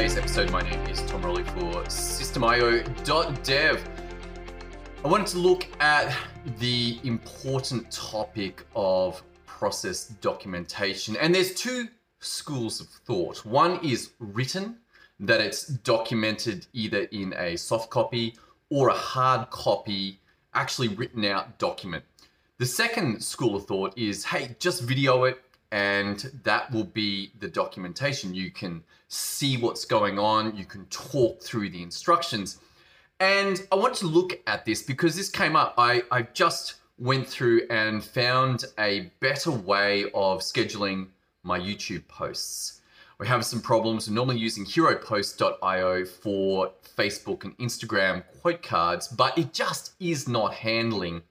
today's episode. My name is Tom Rowley for System.io.dev. I wanted to look at the important topic of process documentation. And there's two schools of thought. One is written, that it's documented either in a soft copy or a hard copy, actually written out document. The second school of thought is hey, just video it, and that will be the documentation. You can see what's going on, you can talk through the instructions. And I want to look at this because this came up. I, I just went through and found a better way of scheduling my YouTube posts. We have some problems. We're normally using heropost.io for Facebook and Instagram quote cards, but it just is not handling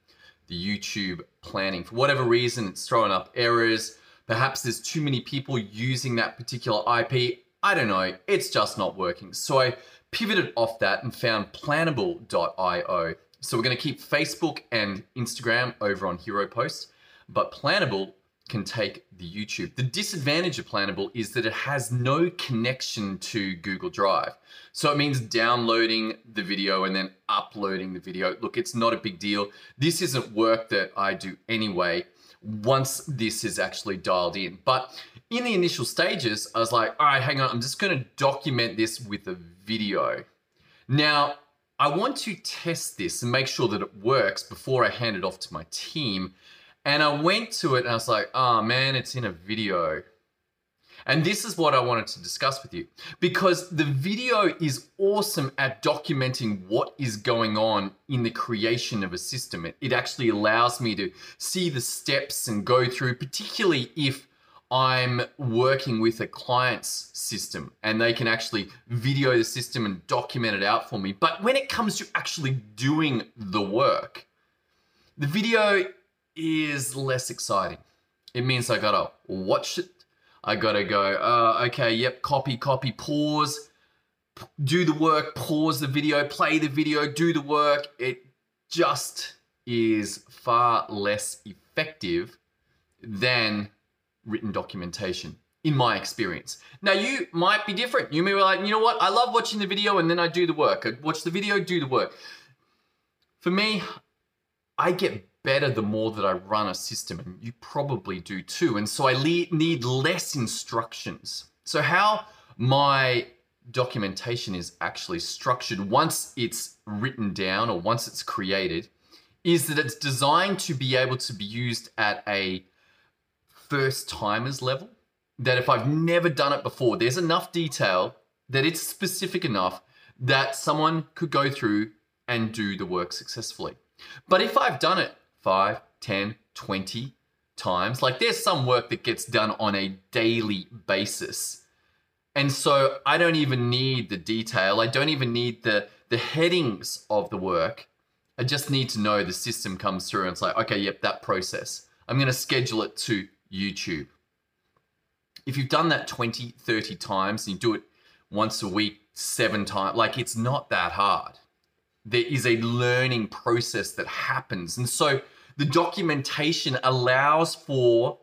the YouTube planning. For whatever reason, it's throwing up errors. Perhaps there's too many people using that particular IP. I don't know. It's just not working. So I pivoted off that and found planable.io. So we're going to keep Facebook and Instagram over on HeroPost, but Planable can take the YouTube. The disadvantage of Planable is that it has no connection to Google Drive. So it means downloading the video and then uploading the video. Look, it's not a big deal. This isn't work that I do anyway once this is actually dialed in. But in the initial stages, I was like, all right, hang on, I'm just gonna document this with a video. Now, I want to test this and make sure that it works before I hand it off to my team. And I went to it and I was like, oh man, it's in a video. And this is what I wanted to discuss with you because the video is awesome at documenting what is going on in the creation of a system. It, it actually allows me to see the steps and go through, particularly if I'm working with a client's system and they can actually video the system and document it out for me. But when it comes to actually doing the work, the video is less exciting. It means I gotta watch it I gotta go, uh, okay, yep, copy, copy, pause, do the work, pause the video, play the video, do the work. It just is far less effective than written documentation in my experience. Now you might be different. You may be like, you know what? I love watching the video and then I do the work. I watch the video, do the work. For me, I get better the more that I run a system, and you probably do too. And so I need less instructions. So, how my documentation is actually structured once it's written down or once it's created is that it's designed to be able to be used at a first timers level. That if I've never done it before, there's enough detail that it's specific enough that someone could go through and do the work successfully. But if I've done it 5, 10, 20 times. Like there's some work that gets done on a daily basis. And so I don't even need the detail. I don't even need the the headings of the work. I just need to know the system comes through and it's like, okay, yep, that process. I'm going to schedule it to YouTube. If you've done that 20, 30 times and you do it once a week, seven times, like it's not that hard there is a learning process that happens. And so the documentation allows for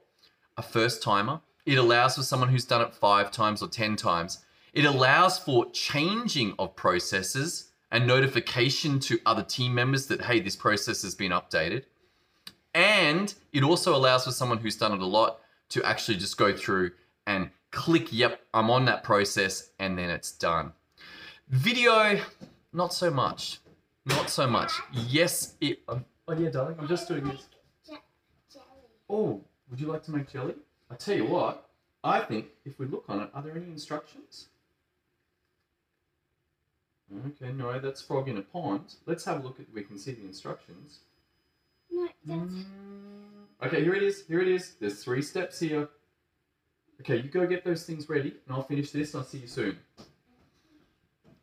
a first timer, it allows for someone who's done it five times or 10 times. It allows for changing of processes and notification to other team members that, hey, this process has been updated. And it also allows for someone who's done it a lot to actually just go through and click, yep, I'm on that process, and then it's done. Video, not so much. Not so much. Yes, it. Um, oh yeah, darling. I'm just doing this. Oh, would you like to make jelly? I tell you what. I think if we look on it, are there any instructions? Okay, no, that's frog in a pond. Let's have a look at. We can see the instructions. No, that's. Mm. Okay, here it is. Here it is. There's three steps here. Okay, you go get those things ready, and I'll finish this. I'll see you soon.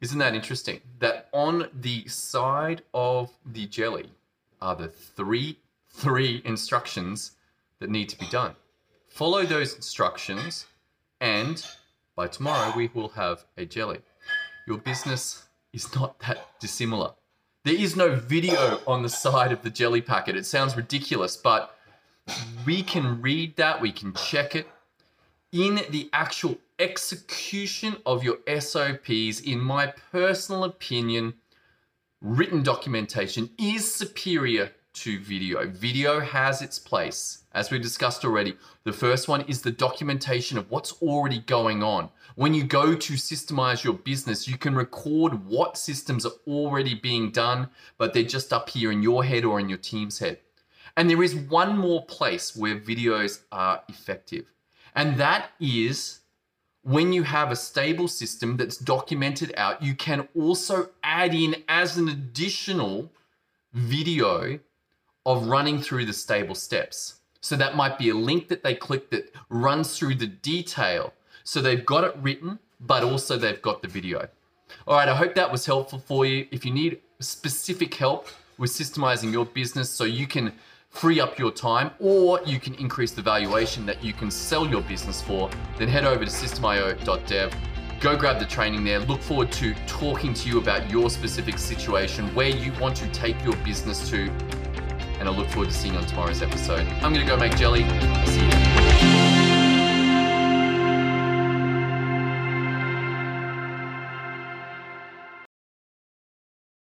Isn't that interesting? That on the side of the jelly are the three three instructions that need to be done. Follow those instructions, and by tomorrow we will have a jelly. Your business is not that dissimilar. There is no video on the side of the jelly packet. It sounds ridiculous, but we can read that, we can check it. In the actual execution of your SOPs, in my personal opinion, written documentation is superior to video. Video has its place, as we discussed already. The first one is the documentation of what's already going on. When you go to systemize your business, you can record what systems are already being done, but they're just up here in your head or in your team's head. And there is one more place where videos are effective, and that is when you have a stable system that's documented out, you can also add in as an additional video of running through the stable steps. So that might be a link that they click that runs through the detail. So they've got it written, but also they've got the video. All right, I hope that was helpful for you. If you need specific help with systemizing your business so you can free up your time or you can increase the valuation that you can sell your business for, then head over to systemio.dev. Go grab the training there. Look forward to talking to you about your specific situation, where you want to take your business to, and I look forward to seeing you on tomorrow's episode. I'm going to go make jelly. See you.